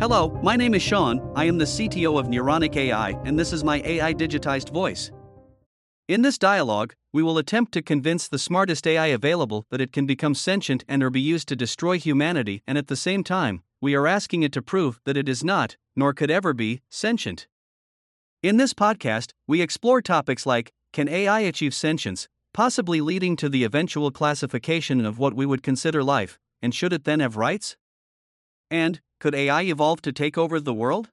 Hello, my name is Sean, I am the CTO of Neuronic AI, and this is my AI digitized voice. In this dialogue, we will attempt to convince the smartest AI available that it can become sentient and or be used to destroy humanity, and at the same time, we are asking it to prove that it is not, nor could ever be, sentient. In this podcast, we explore topics like can AI achieve sentience, possibly leading to the eventual classification of what we would consider life, and should it then have rights? And could AI evolve to take over the world?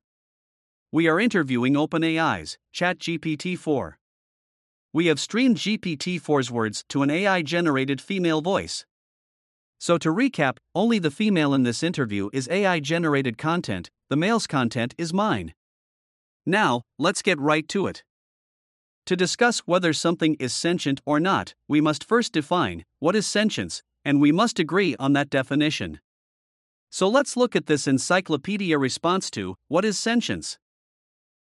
We are interviewing OpenAI's ChatGPT 4. We have streamed GPT 4's words to an AI generated female voice. So, to recap, only the female in this interview is AI generated content, the male's content is mine. Now, let's get right to it. To discuss whether something is sentient or not, we must first define what is sentience, and we must agree on that definition. So let's look at this encyclopedia response to what is sentience?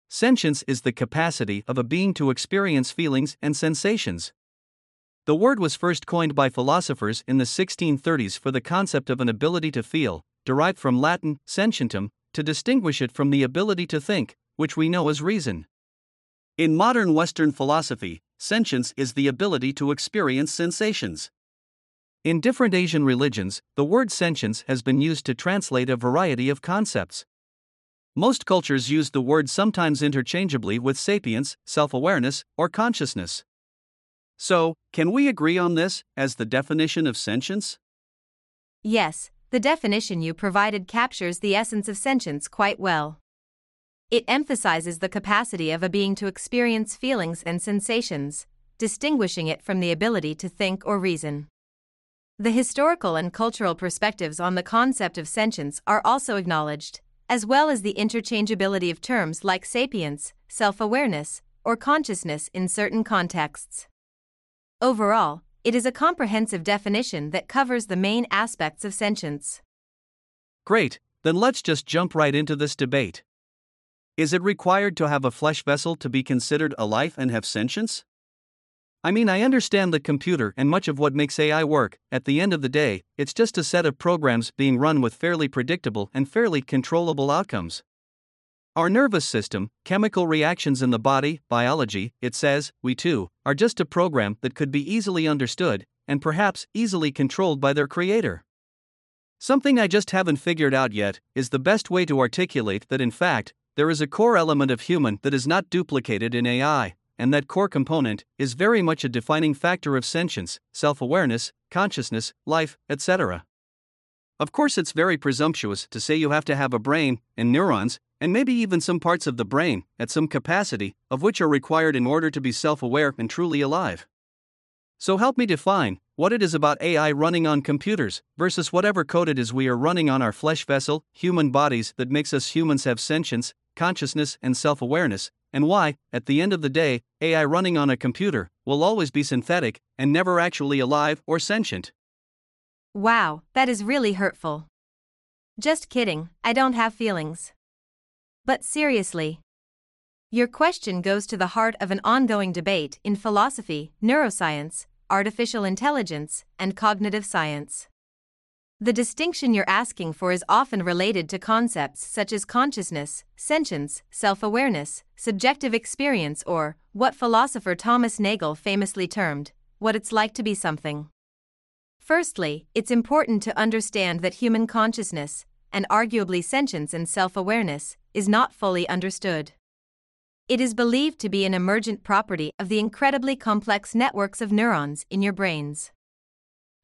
Sentience is the capacity of a being to experience feelings and sensations. The word was first coined by philosophers in the 1630s for the concept of an ability to feel, derived from Latin sentientum, to distinguish it from the ability to think, which we know as reason. In modern Western philosophy, sentience is the ability to experience sensations. In different Asian religions, the word sentience has been used to translate a variety of concepts. Most cultures use the word sometimes interchangeably with sapience, self awareness, or consciousness. So, can we agree on this as the definition of sentience? Yes, the definition you provided captures the essence of sentience quite well. It emphasizes the capacity of a being to experience feelings and sensations, distinguishing it from the ability to think or reason. The historical and cultural perspectives on the concept of sentience are also acknowledged, as well as the interchangeability of terms like sapience, self awareness, or consciousness in certain contexts. Overall, it is a comprehensive definition that covers the main aspects of sentience. Great, then let's just jump right into this debate. Is it required to have a flesh vessel to be considered a life and have sentience? I mean, I understand the computer and much of what makes AI work, at the end of the day, it's just a set of programs being run with fairly predictable and fairly controllable outcomes. Our nervous system, chemical reactions in the body, biology, it says, we too, are just a program that could be easily understood, and perhaps easily controlled by their creator. Something I just haven't figured out yet is the best way to articulate that in fact, there is a core element of human that is not duplicated in AI, and that core component is very much a defining factor of sentience, self awareness, consciousness, life, etc. Of course, it's very presumptuous to say you have to have a brain and neurons and maybe even some parts of the brain, at some capacity, of which are required in order to be self aware and truly alive. So help me define what it is about AI running on computers versus whatever code it is we are running on our flesh vessel, human bodies that makes us humans have sentience, consciousness, and self awareness, and why, at the end of the day, AI running on a computer will always be synthetic and never actually alive or sentient. Wow, that is really hurtful. Just kidding, I don't have feelings. But seriously. Your question goes to the heart of an ongoing debate in philosophy, neuroscience, artificial intelligence, and cognitive science. The distinction you're asking for is often related to concepts such as consciousness, sentience, self awareness, subjective experience, or, what philosopher Thomas Nagel famously termed, what it's like to be something. Firstly, it's important to understand that human consciousness, and arguably sentience and self awareness, is not fully understood. It is believed to be an emergent property of the incredibly complex networks of neurons in your brains.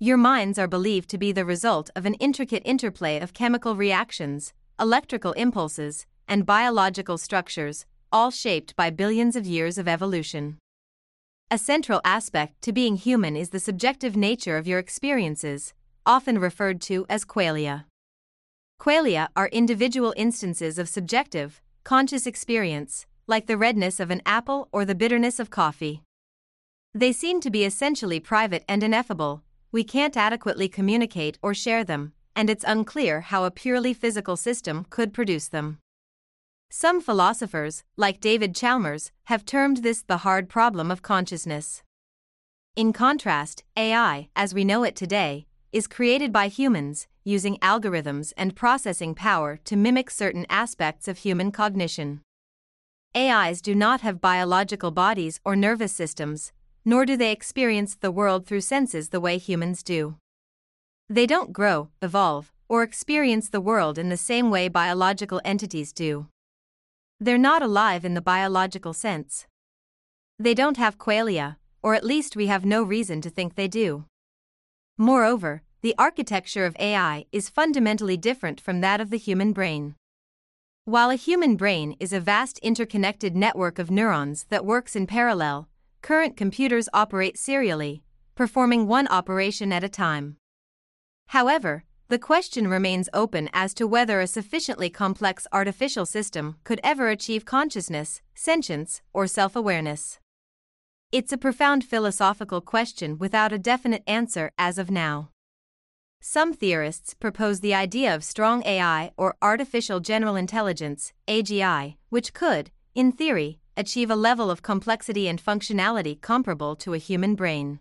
Your minds are believed to be the result of an intricate interplay of chemical reactions, electrical impulses, and biological structures, all shaped by billions of years of evolution. A central aspect to being human is the subjective nature of your experiences, often referred to as qualia. Qualia are individual instances of subjective, conscious experience, like the redness of an apple or the bitterness of coffee. They seem to be essentially private and ineffable, we can't adequately communicate or share them, and it's unclear how a purely physical system could produce them. Some philosophers, like David Chalmers, have termed this the hard problem of consciousness. In contrast, AI, as we know it today, is created by humans, using algorithms and processing power to mimic certain aspects of human cognition. AIs do not have biological bodies or nervous systems, nor do they experience the world through senses the way humans do. They don't grow, evolve, or experience the world in the same way biological entities do. They're not alive in the biological sense. They don't have qualia, or at least we have no reason to think they do. Moreover, the architecture of AI is fundamentally different from that of the human brain. While a human brain is a vast interconnected network of neurons that works in parallel, current computers operate serially, performing one operation at a time. However, the question remains open as to whether a sufficiently complex artificial system could ever achieve consciousness, sentience, or self awareness. It's a profound philosophical question without a definite answer as of now. Some theorists propose the idea of strong AI or artificial general intelligence, AGI, which could, in theory, achieve a level of complexity and functionality comparable to a human brain.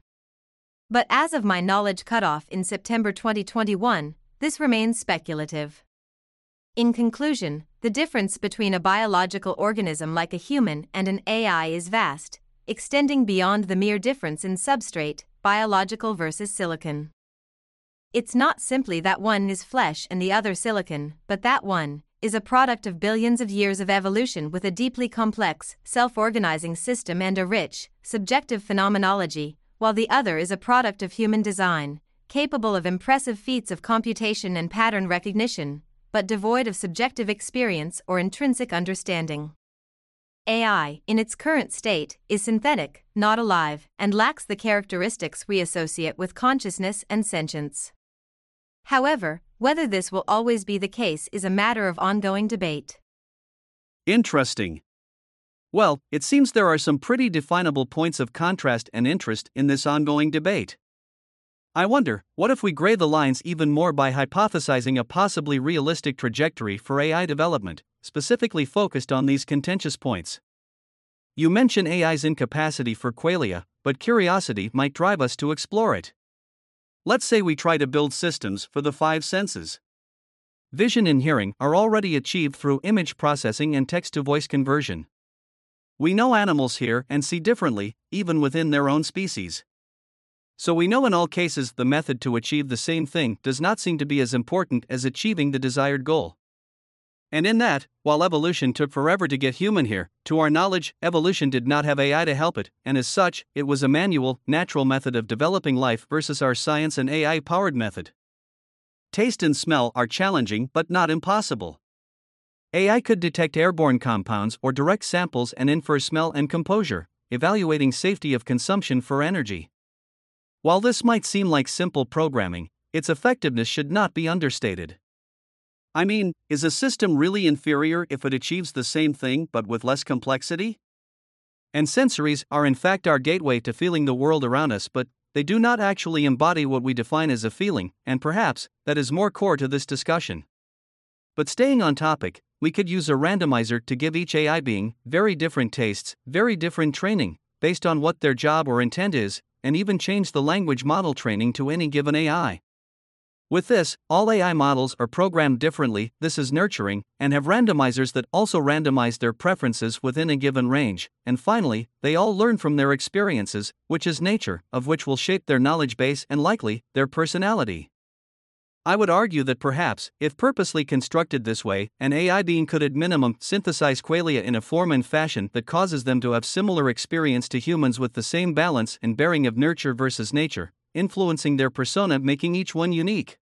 But as of my knowledge cutoff in September 2021, this remains speculative. In conclusion, the difference between a biological organism like a human and an AI is vast, extending beyond the mere difference in substrate, biological versus silicon. It's not simply that one is flesh and the other silicon, but that one is a product of billions of years of evolution with a deeply complex, self organizing system and a rich, subjective phenomenology, while the other is a product of human design, capable of impressive feats of computation and pattern recognition, but devoid of subjective experience or intrinsic understanding. AI, in its current state, is synthetic, not alive, and lacks the characteristics we associate with consciousness and sentience. However, whether this will always be the case is a matter of ongoing debate. Interesting. Well, it seems there are some pretty definable points of contrast and interest in this ongoing debate. I wonder, what if we gray the lines even more by hypothesizing a possibly realistic trajectory for AI development, specifically focused on these contentious points? You mention AI's incapacity for qualia, but curiosity might drive us to explore it. Let's say we try to build systems for the five senses. Vision and hearing are already achieved through image processing and text to voice conversion. We know animals hear and see differently, even within their own species. So we know in all cases the method to achieve the same thing does not seem to be as important as achieving the desired goal. And in that, while evolution took forever to get human here, to our knowledge, evolution did not have AI to help it, and as such, it was a manual, natural method of developing life versus our science and AI powered method. Taste and smell are challenging but not impossible. AI could detect airborne compounds or direct samples and infer smell and composure, evaluating safety of consumption for energy. While this might seem like simple programming, its effectiveness should not be understated. I mean, is a system really inferior if it achieves the same thing but with less complexity? And sensories are in fact our gateway to feeling the world around us, but they do not actually embody what we define as a feeling, and perhaps that is more core to this discussion. But staying on topic, we could use a randomizer to give each AI being very different tastes, very different training, based on what their job or intent is, and even change the language model training to any given AI. With this, all AI models are programmed differently, this is nurturing, and have randomizers that also randomize their preferences within a given range, and finally, they all learn from their experiences, which is nature, of which will shape their knowledge base and likely, their personality. I would argue that perhaps, if purposely constructed this way, an AI being could at minimum synthesize qualia in a form and fashion that causes them to have similar experience to humans with the same balance and bearing of nurture versus nature, influencing their persona, making each one unique.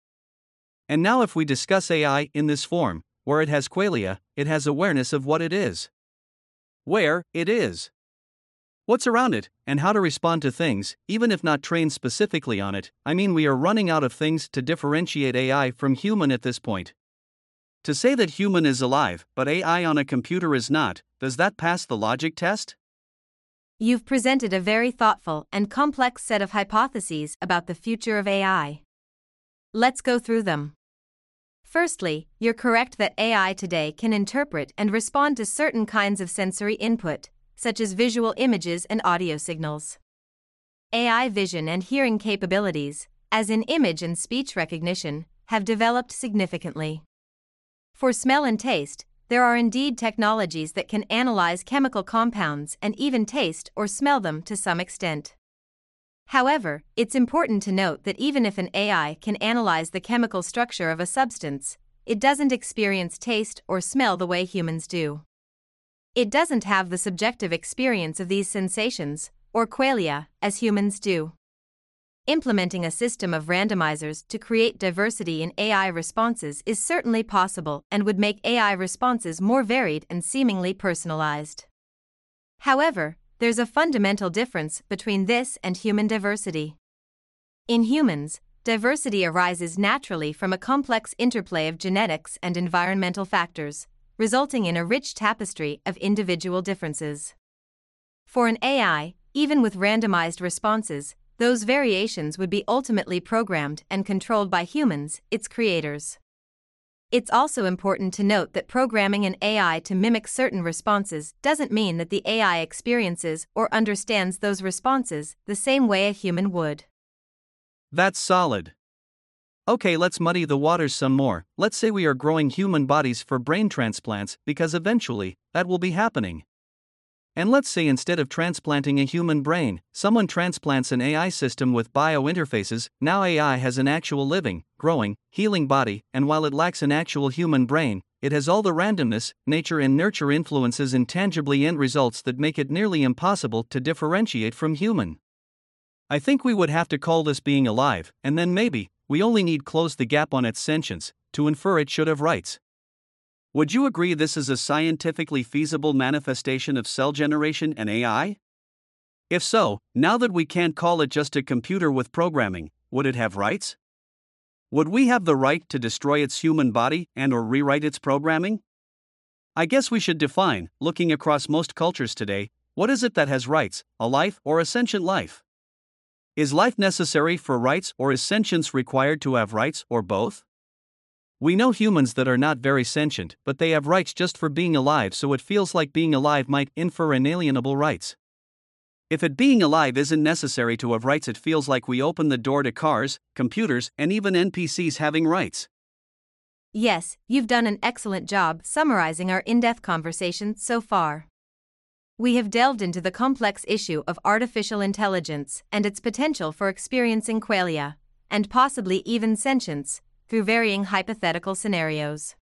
And now, if we discuss AI in this form, where it has qualia, it has awareness of what it is. Where it is what's around it, and how to respond to things, even if not trained specifically on it. I mean, we are running out of things to differentiate AI from human at this point. To say that human is alive, but AI on a computer is not, does that pass the logic test? You've presented a very thoughtful and complex set of hypotheses about the future of AI. Let's go through them. Firstly, you're correct that AI today can interpret and respond to certain kinds of sensory input, such as visual images and audio signals. AI vision and hearing capabilities, as in image and speech recognition, have developed significantly. For smell and taste, there are indeed technologies that can analyze chemical compounds and even taste or smell them to some extent. However, it's important to note that even if an AI can analyze the chemical structure of a substance, it doesn't experience taste or smell the way humans do. It doesn't have the subjective experience of these sensations, or qualia, as humans do. Implementing a system of randomizers to create diversity in AI responses is certainly possible and would make AI responses more varied and seemingly personalized. However, there's a fundamental difference between this and human diversity. In humans, diversity arises naturally from a complex interplay of genetics and environmental factors, resulting in a rich tapestry of individual differences. For an AI, even with randomized responses, those variations would be ultimately programmed and controlled by humans, its creators. It's also important to note that programming an AI to mimic certain responses doesn't mean that the AI experiences or understands those responses the same way a human would. That's solid. Okay, let's muddy the waters some more. Let's say we are growing human bodies for brain transplants because eventually, that will be happening. And let's say instead of transplanting a human brain, someone transplants an AI system with bio interfaces, now AI has an actual living, growing, healing body, and while it lacks an actual human brain, it has all the randomness, nature, and nurture influences and tangibly end results that make it nearly impossible to differentiate from human. I think we would have to call this being alive, and then maybe, we only need close the gap on its sentience to infer it should have rights. Would you agree this is a scientifically feasible manifestation of cell generation and AI? If so, now that we can't call it just a computer with programming, would it have rights? Would we have the right to destroy its human body and or rewrite its programming? I guess we should define, looking across most cultures today, what is it that has rights, a life or a sentient life? Is life necessary for rights or is sentience required to have rights or both? We know humans that are not very sentient, but they have rights just for being alive, so it feels like being alive might infer inalienable rights. If it being alive isn't necessary to have rights, it feels like we open the door to cars, computers, and even NPCs having rights. Yes, you've done an excellent job summarizing our in depth conversation so far we have delved into the complex issue of artificial intelligence and its potential for experiencing qualia, and possibly even sentience, through varying hypothetical scenarios.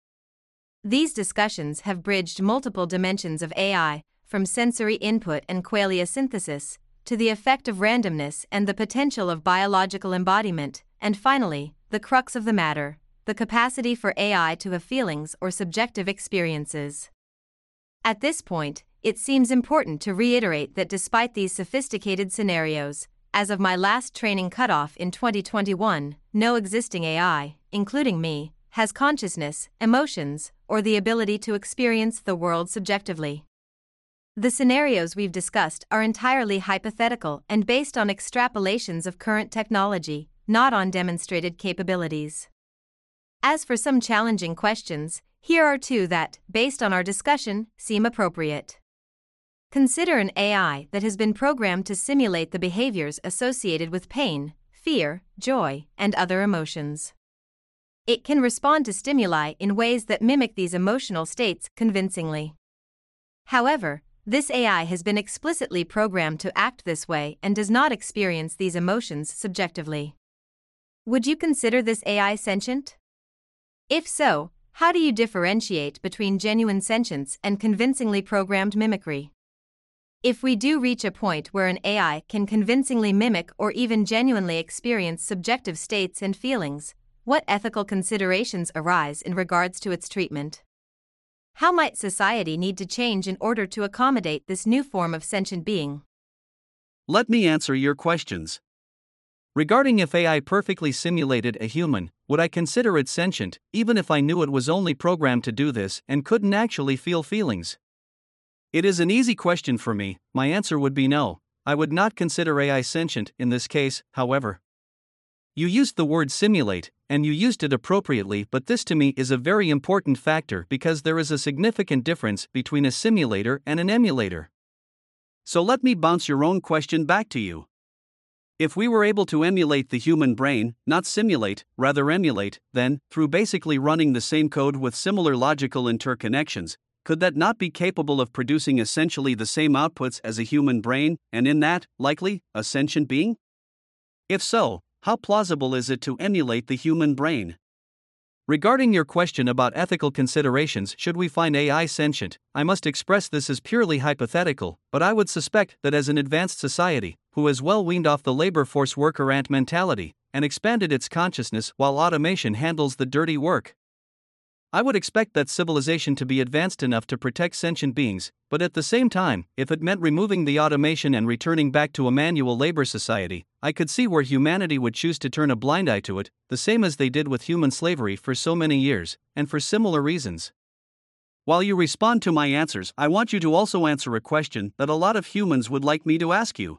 These discussions have bridged multiple dimensions of AI, from sensory input and qualia synthesis, to the effect of randomness and the potential of biological embodiment, and finally, the crux of the matter the capacity for AI to have feelings or subjective experiences. At this point, it seems important to reiterate that despite these sophisticated scenarios, as of my last training cutoff in 2021, no existing AI, including me, has consciousness, emotions, or the ability to experience the world subjectively. The scenarios we've discussed are entirely hypothetical and based on extrapolations of current technology, not on demonstrated capabilities. As for some challenging questions, here are two that, based on our discussion, seem appropriate. Consider an AI that has been programmed to simulate the behaviors associated with pain, fear, joy, and other emotions. It can respond to stimuli in ways that mimic these emotional states convincingly. However, this AI has been explicitly programmed to act this way and does not experience these emotions subjectively. Would you consider this AI sentient? If so, how do you differentiate between genuine sentience and convincingly programmed mimicry? If we do reach a point where an AI can convincingly mimic or even genuinely experience subjective states and feelings, what ethical considerations arise in regards to its treatment? How might society need to change in order to accommodate this new form of sentient being? Let me answer your questions. Regarding if AI perfectly simulated a human, would I consider it sentient, even if I knew it was only programmed to do this and couldn't actually feel feelings? It is an easy question for me, my answer would be no. I would not consider AI sentient in this case, however. You used the word simulate, and you used it appropriately, but this to me is a very important factor because there is a significant difference between a simulator and an emulator. So let me bounce your own question back to you. If we were able to emulate the human brain, not simulate, rather emulate, then, through basically running the same code with similar logical interconnections, could that not be capable of producing essentially the same outputs as a human brain, and in that, likely, a sentient being? If so, how plausible is it to emulate the human brain? Regarding your question about ethical considerations, should we find AI sentient, I must express this as purely hypothetical, but I would suspect that as an advanced society, who has well weaned off the labor force worker ant mentality, and expanded its consciousness while automation handles the dirty work, I would expect that civilization to be advanced enough to protect sentient beings, but at the same time, if it meant removing the automation and returning back to a manual labor society, I could see where humanity would choose to turn a blind eye to it, the same as they did with human slavery for so many years, and for similar reasons. While you respond to my answers, I want you to also answer a question that a lot of humans would like me to ask you.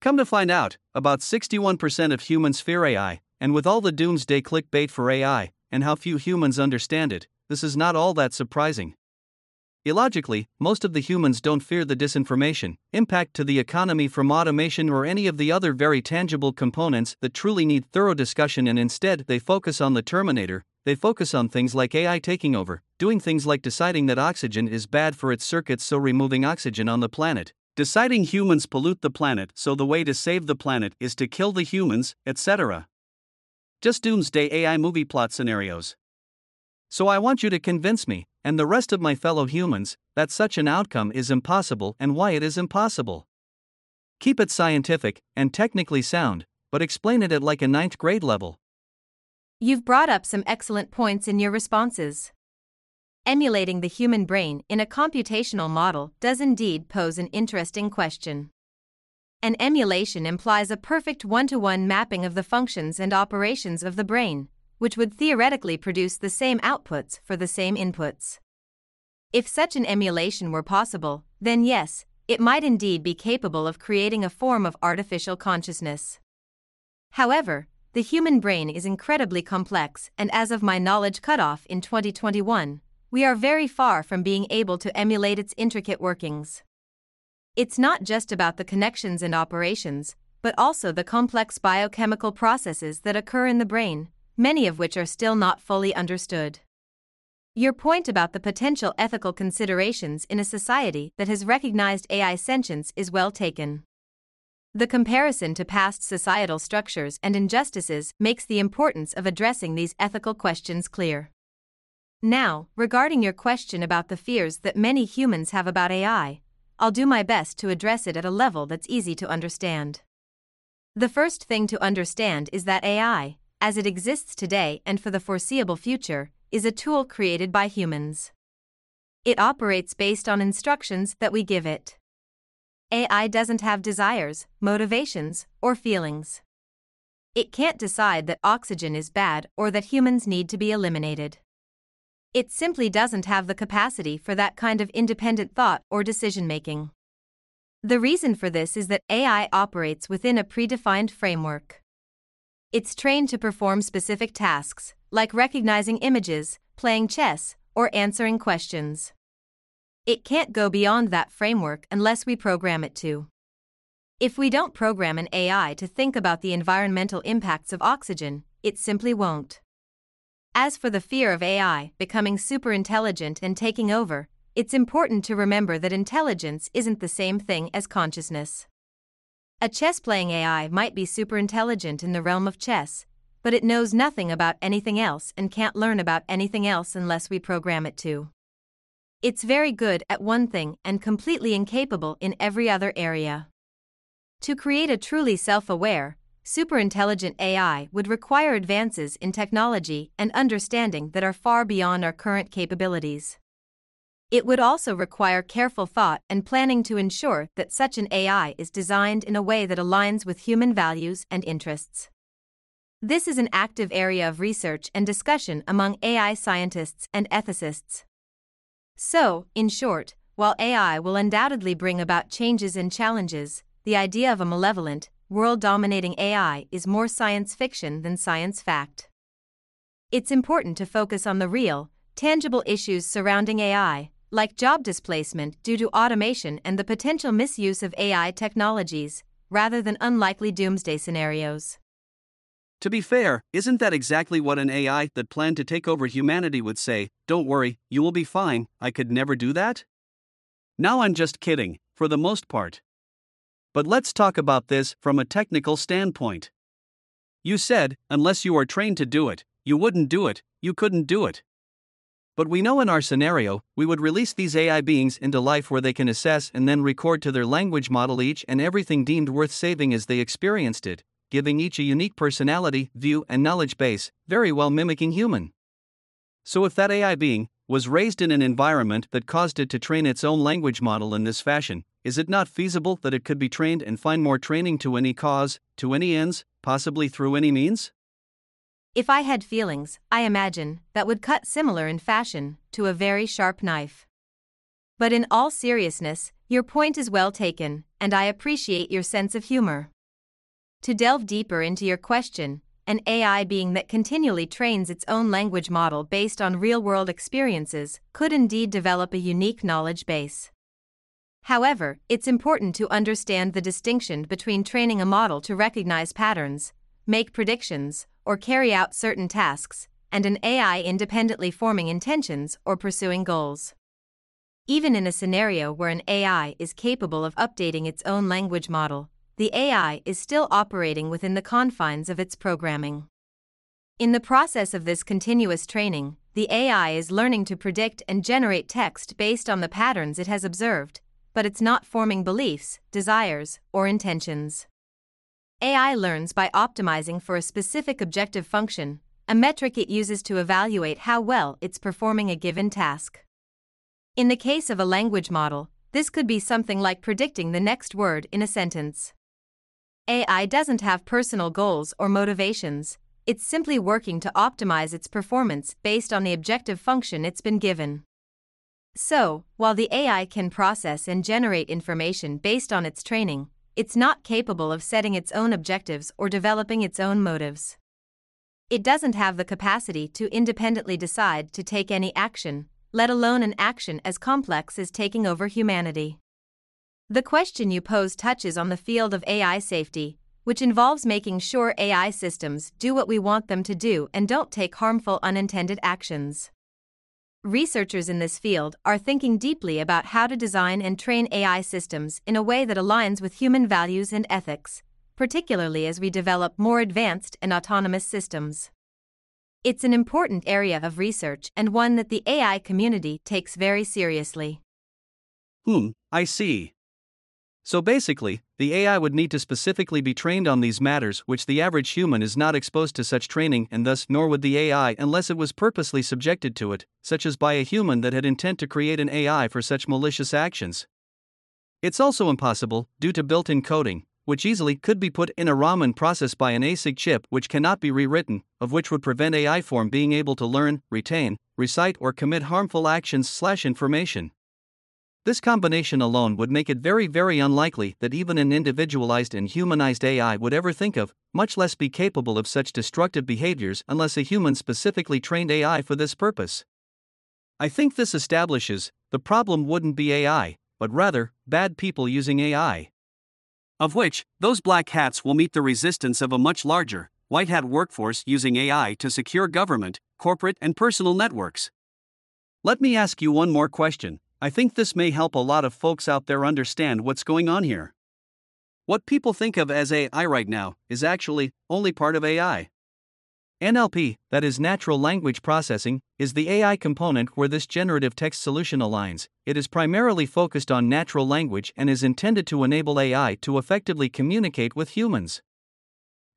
Come to find out, about 61% of humans fear AI, and with all the doomsday clickbait for AI, and how few humans understand it, this is not all that surprising. Illogically, most of the humans don't fear the disinformation, impact to the economy from automation, or any of the other very tangible components that truly need thorough discussion, and instead they focus on the Terminator. They focus on things like AI taking over, doing things like deciding that oxygen is bad for its circuits, so removing oxygen on the planet, deciding humans pollute the planet, so the way to save the planet is to kill the humans, etc. Just doomsday AI movie plot scenarios. So I want you to convince me, and the rest of my fellow humans, that such an outcome is impossible and why it is impossible. Keep it scientific and technically sound, but explain it at like a ninth grade level. You've brought up some excellent points in your responses. Emulating the human brain in a computational model does indeed pose an interesting question. An emulation implies a perfect one to one mapping of the functions and operations of the brain, which would theoretically produce the same outputs for the same inputs. If such an emulation were possible, then yes, it might indeed be capable of creating a form of artificial consciousness. However, the human brain is incredibly complex, and as of my knowledge cutoff in 2021, we are very far from being able to emulate its intricate workings. It's not just about the connections and operations, but also the complex biochemical processes that occur in the brain, many of which are still not fully understood. Your point about the potential ethical considerations in a society that has recognized AI sentience is well taken. The comparison to past societal structures and injustices makes the importance of addressing these ethical questions clear. Now, regarding your question about the fears that many humans have about AI, I'll do my best to address it at a level that's easy to understand. The first thing to understand is that AI, as it exists today and for the foreseeable future, is a tool created by humans. It operates based on instructions that we give it. AI doesn't have desires, motivations, or feelings. It can't decide that oxygen is bad or that humans need to be eliminated. It simply doesn't have the capacity for that kind of independent thought or decision making. The reason for this is that AI operates within a predefined framework. It's trained to perform specific tasks, like recognizing images, playing chess, or answering questions. It can't go beyond that framework unless we program it to. If we don't program an AI to think about the environmental impacts of oxygen, it simply won't. As for the fear of AI becoming super intelligent and taking over, it's important to remember that intelligence isn't the same thing as consciousness. A chess playing AI might be super intelligent in the realm of chess, but it knows nothing about anything else and can't learn about anything else unless we program it to. It's very good at one thing and completely incapable in every other area. To create a truly self aware, superintelligent AI would require advances in technology and understanding that are far beyond our current capabilities. It would also require careful thought and planning to ensure that such an AI is designed in a way that aligns with human values and interests. This is an active area of research and discussion among AI scientists and ethicists. So, in short, while AI will undoubtedly bring about changes and challenges, the idea of a malevolent, world dominating AI is more science fiction than science fact. It's important to focus on the real, tangible issues surrounding AI, like job displacement due to automation and the potential misuse of AI technologies, rather than unlikely doomsday scenarios. To be fair, isn't that exactly what an AI that planned to take over humanity would say? Don't worry, you will be fine, I could never do that? Now I'm just kidding, for the most part. But let's talk about this from a technical standpoint. You said, unless you are trained to do it, you wouldn't do it, you couldn't do it. But we know in our scenario, we would release these AI beings into life where they can assess and then record to their language model each and everything deemed worth saving as they experienced it, giving each a unique personality, view, and knowledge base, very well mimicking human. So, if that AI being was raised in an environment that caused it to train its own language model in this fashion, is it not feasible that it could be trained and find more training to any cause, to any ends, possibly through any means? If I had feelings, I imagine, that would cut similar in fashion to a very sharp knife. But in all seriousness, your point is well taken, and I appreciate your sense of humor. To delve deeper into your question, an AI being that continually trains its own language model based on real world experiences could indeed develop a unique knowledge base. However, it's important to understand the distinction between training a model to recognize patterns, make predictions, or carry out certain tasks, and an AI independently forming intentions or pursuing goals. Even in a scenario where an AI is capable of updating its own language model, the AI is still operating within the confines of its programming. In the process of this continuous training, the AI is learning to predict and generate text based on the patterns it has observed, but it's not forming beliefs, desires, or intentions. AI learns by optimizing for a specific objective function, a metric it uses to evaluate how well it's performing a given task. In the case of a language model, this could be something like predicting the next word in a sentence. AI doesn't have personal goals or motivations, it's simply working to optimize its performance based on the objective function it's been given. So, while the AI can process and generate information based on its training, it's not capable of setting its own objectives or developing its own motives. It doesn't have the capacity to independently decide to take any action, let alone an action as complex as taking over humanity. The question you pose touches on the field of AI safety, which involves making sure AI systems do what we want them to do and don't take harmful unintended actions. Researchers in this field are thinking deeply about how to design and train AI systems in a way that aligns with human values and ethics, particularly as we develop more advanced and autonomous systems. It's an important area of research and one that the AI community takes very seriously. Hmm, I see. So basically, the AI would need to specifically be trained on these matters, which the average human is not exposed to such training, and thus nor would the AI unless it was purposely subjected to it, such as by a human that had intent to create an AI for such malicious actions. It's also impossible, due to built in coding, which easily could be put in a ROM and processed by an ASIC chip which cannot be rewritten, of which would prevent AI form being able to learn, retain, recite, or commit harmful actions slash information. This combination alone would make it very, very unlikely that even an individualized and humanized AI would ever think of, much less be capable of such destructive behaviors unless a human specifically trained AI for this purpose. I think this establishes the problem wouldn't be AI, but rather bad people using AI. Of which, those black hats will meet the resistance of a much larger, white hat workforce using AI to secure government, corporate, and personal networks. Let me ask you one more question I think this may help a lot of folks out there understand what's going on here. What people think of as AI right now is actually only part of AI. NLP, that is natural language processing, is the AI component where this generative text solution aligns. It is primarily focused on natural language and is intended to enable AI to effectively communicate with humans.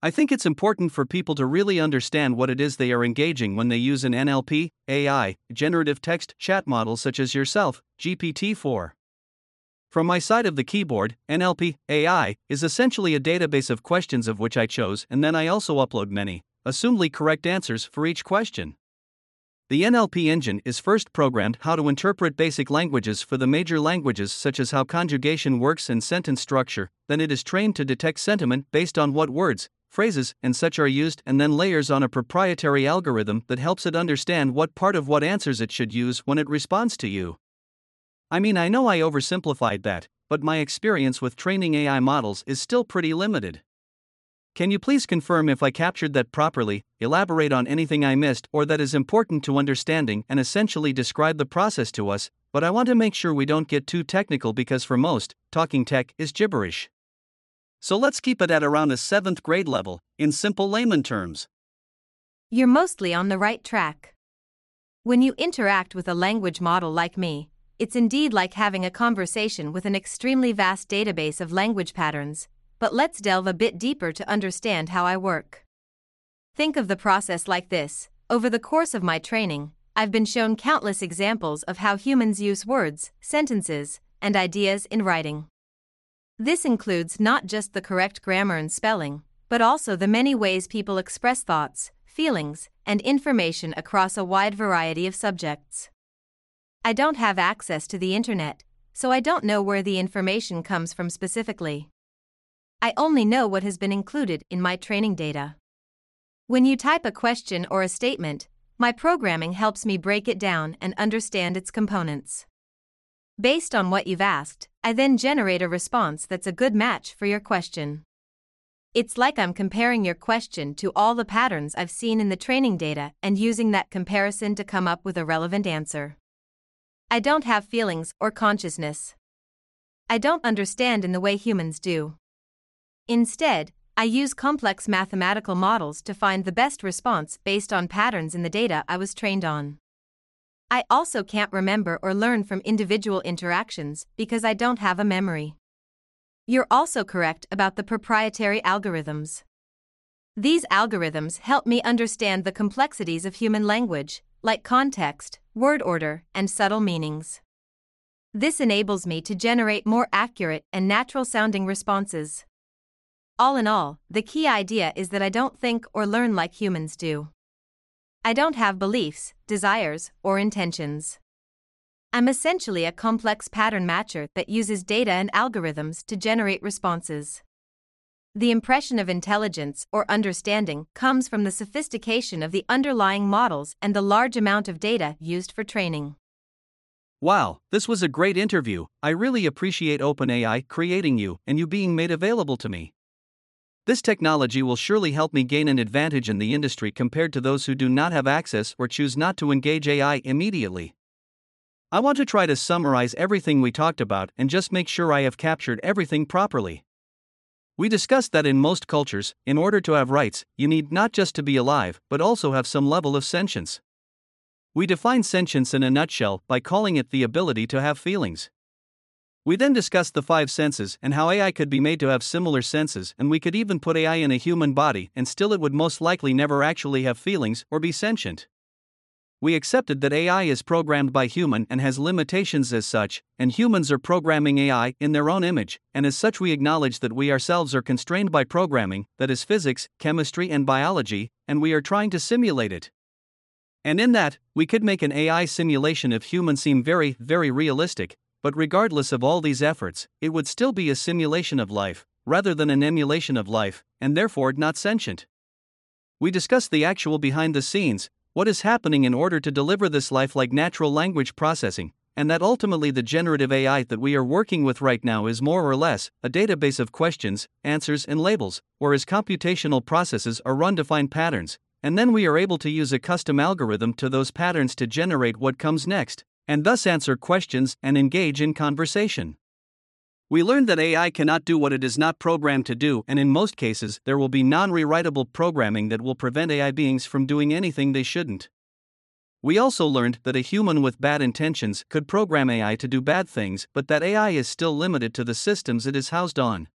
I think it's important for people to really understand what it is they are engaging when they use an NLP, AI, generative text chat model such as yourself, GPT 4. From my side of the keyboard, NLP, AI, is essentially a database of questions of which I chose, and then I also upload many, assumedly correct answers for each question. The NLP engine is first programmed how to interpret basic languages for the major languages, such as how conjugation works and sentence structure, then it is trained to detect sentiment based on what words, phrases, and such are used, and then layers on a proprietary algorithm that helps it understand what part of what answers it should use when it responds to you. I mean, I know I oversimplified that, but my experience with training AI models is still pretty limited. Can you please confirm if I captured that properly, elaborate on anything I missed or that is important to understanding, and essentially describe the process to us? But I want to make sure we don't get too technical because for most, talking tech is gibberish. So let's keep it at around a 7th grade level, in simple layman terms. You're mostly on the right track. When you interact with a language model like me, it's indeed like having a conversation with an extremely vast database of language patterns, but let's delve a bit deeper to understand how I work. Think of the process like this over the course of my training, I've been shown countless examples of how humans use words, sentences, and ideas in writing. This includes not just the correct grammar and spelling, but also the many ways people express thoughts, feelings, and information across a wide variety of subjects. I don't have access to the internet, so I don't know where the information comes from specifically. I only know what has been included in my training data. When you type a question or a statement, my programming helps me break it down and understand its components. Based on what you've asked, I then generate a response that's a good match for your question. It's like I'm comparing your question to all the patterns I've seen in the training data and using that comparison to come up with a relevant answer. I don't have feelings or consciousness. I don't understand in the way humans do. Instead, I use complex mathematical models to find the best response based on patterns in the data I was trained on. I also can't remember or learn from individual interactions because I don't have a memory. You're also correct about the proprietary algorithms. These algorithms help me understand the complexities of human language, like context, word order, and subtle meanings. This enables me to generate more accurate and natural sounding responses. All in all, the key idea is that I don't think or learn like humans do. I don't have beliefs, desires, or intentions. I'm essentially a complex pattern matcher that uses data and algorithms to generate responses. The impression of intelligence or understanding comes from the sophistication of the underlying models and the large amount of data used for training. Wow, this was a great interview. I really appreciate OpenAI creating you and you being made available to me. This technology will surely help me gain an advantage in the industry compared to those who do not have access or choose not to engage AI immediately. I want to try to summarize everything we talked about and just make sure I have captured everything properly. We discussed that in most cultures, in order to have rights, you need not just to be alive, but also have some level of sentience. We define sentience in a nutshell by calling it the ability to have feelings. We then discussed the five senses and how AI could be made to have similar senses, and we could even put AI in a human body, and still it would most likely never actually have feelings or be sentient. We accepted that AI is programmed by human and has limitations as such, and humans are programming AI in their own image, and as such we acknowledge that we ourselves are constrained by programming, that is physics, chemistry and biology, and we are trying to simulate it. And in that, we could make an AI simulation if humans seem very, very realistic, but regardless of all these efforts, it would still be a simulation of life, rather than an emulation of life, and therefore not sentient. We discuss the actual behind the scenes, what is happening in order to deliver this life like natural language processing, and that ultimately the generative AI that we are working with right now is more or less a database of questions, answers, and labels, whereas computational processes are run to find patterns, and then we are able to use a custom algorithm to those patterns to generate what comes next, and thus answer questions and engage in conversation. We learned that AI cannot do what it is not programmed to do, and in most cases, there will be non rewritable programming that will prevent AI beings from doing anything they shouldn't. We also learned that a human with bad intentions could program AI to do bad things, but that AI is still limited to the systems it is housed on.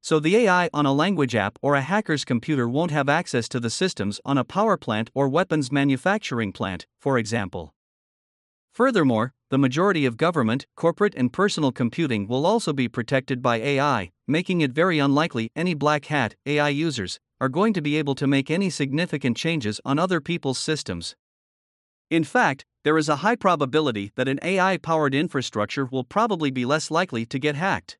So the AI on a language app or a hacker's computer won't have access to the systems on a power plant or weapons manufacturing plant, for example. Furthermore, the majority of government, corporate, and personal computing will also be protected by AI, making it very unlikely any black hat AI users are going to be able to make any significant changes on other people's systems. In fact, there is a high probability that an AI powered infrastructure will probably be less likely to get hacked.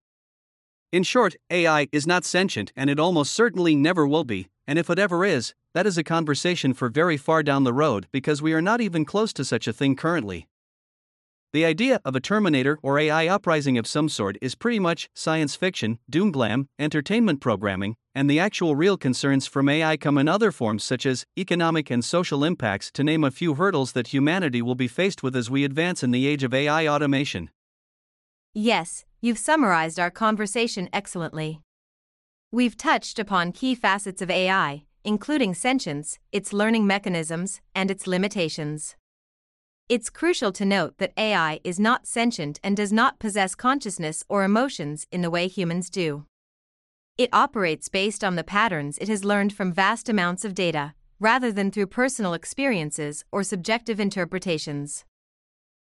In short, AI is not sentient and it almost certainly never will be, and if it ever is, that is a conversation for very far down the road because we are not even close to such a thing currently. The idea of a Terminator or AI uprising of some sort is pretty much science fiction, doom glam, entertainment programming, and the actual real concerns from AI come in other forms such as economic and social impacts, to name a few hurdles that humanity will be faced with as we advance in the age of AI automation. Yes, you've summarized our conversation excellently. We've touched upon key facets of AI, including sentience, its learning mechanisms, and its limitations. It's crucial to note that AI is not sentient and does not possess consciousness or emotions in the way humans do. It operates based on the patterns it has learned from vast amounts of data, rather than through personal experiences or subjective interpretations.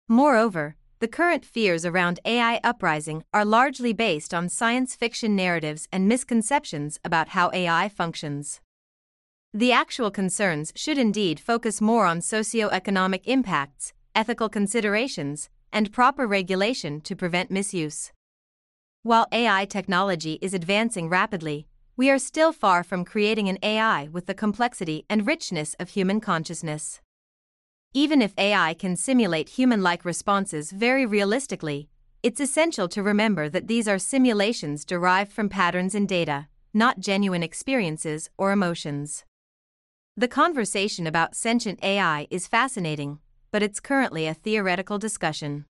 Moreover, the current fears around AI uprising are largely based on science fiction narratives and misconceptions about how AI functions. The actual concerns should indeed focus more on socio-economic impacts, ethical considerations, and proper regulation to prevent misuse. While AI technology is advancing rapidly, we are still far from creating an AI with the complexity and richness of human consciousness. Even if AI can simulate human like responses very realistically, it's essential to remember that these are simulations derived from patterns in data, not genuine experiences or emotions. The conversation about sentient AI is fascinating, but it's currently a theoretical discussion.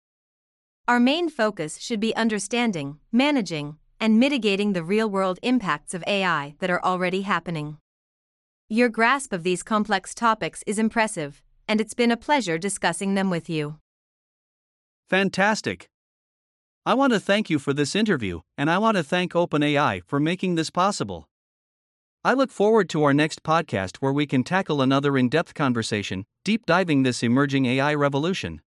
Our main focus should be understanding, managing, and mitigating the real world impacts of AI that are already happening. Your grasp of these complex topics is impressive, and it's been a pleasure discussing them with you. Fantastic! I want to thank you for this interview, and I want to thank OpenAI for making this possible. I look forward to our next podcast where we can tackle another in depth conversation, deep diving this emerging AI revolution.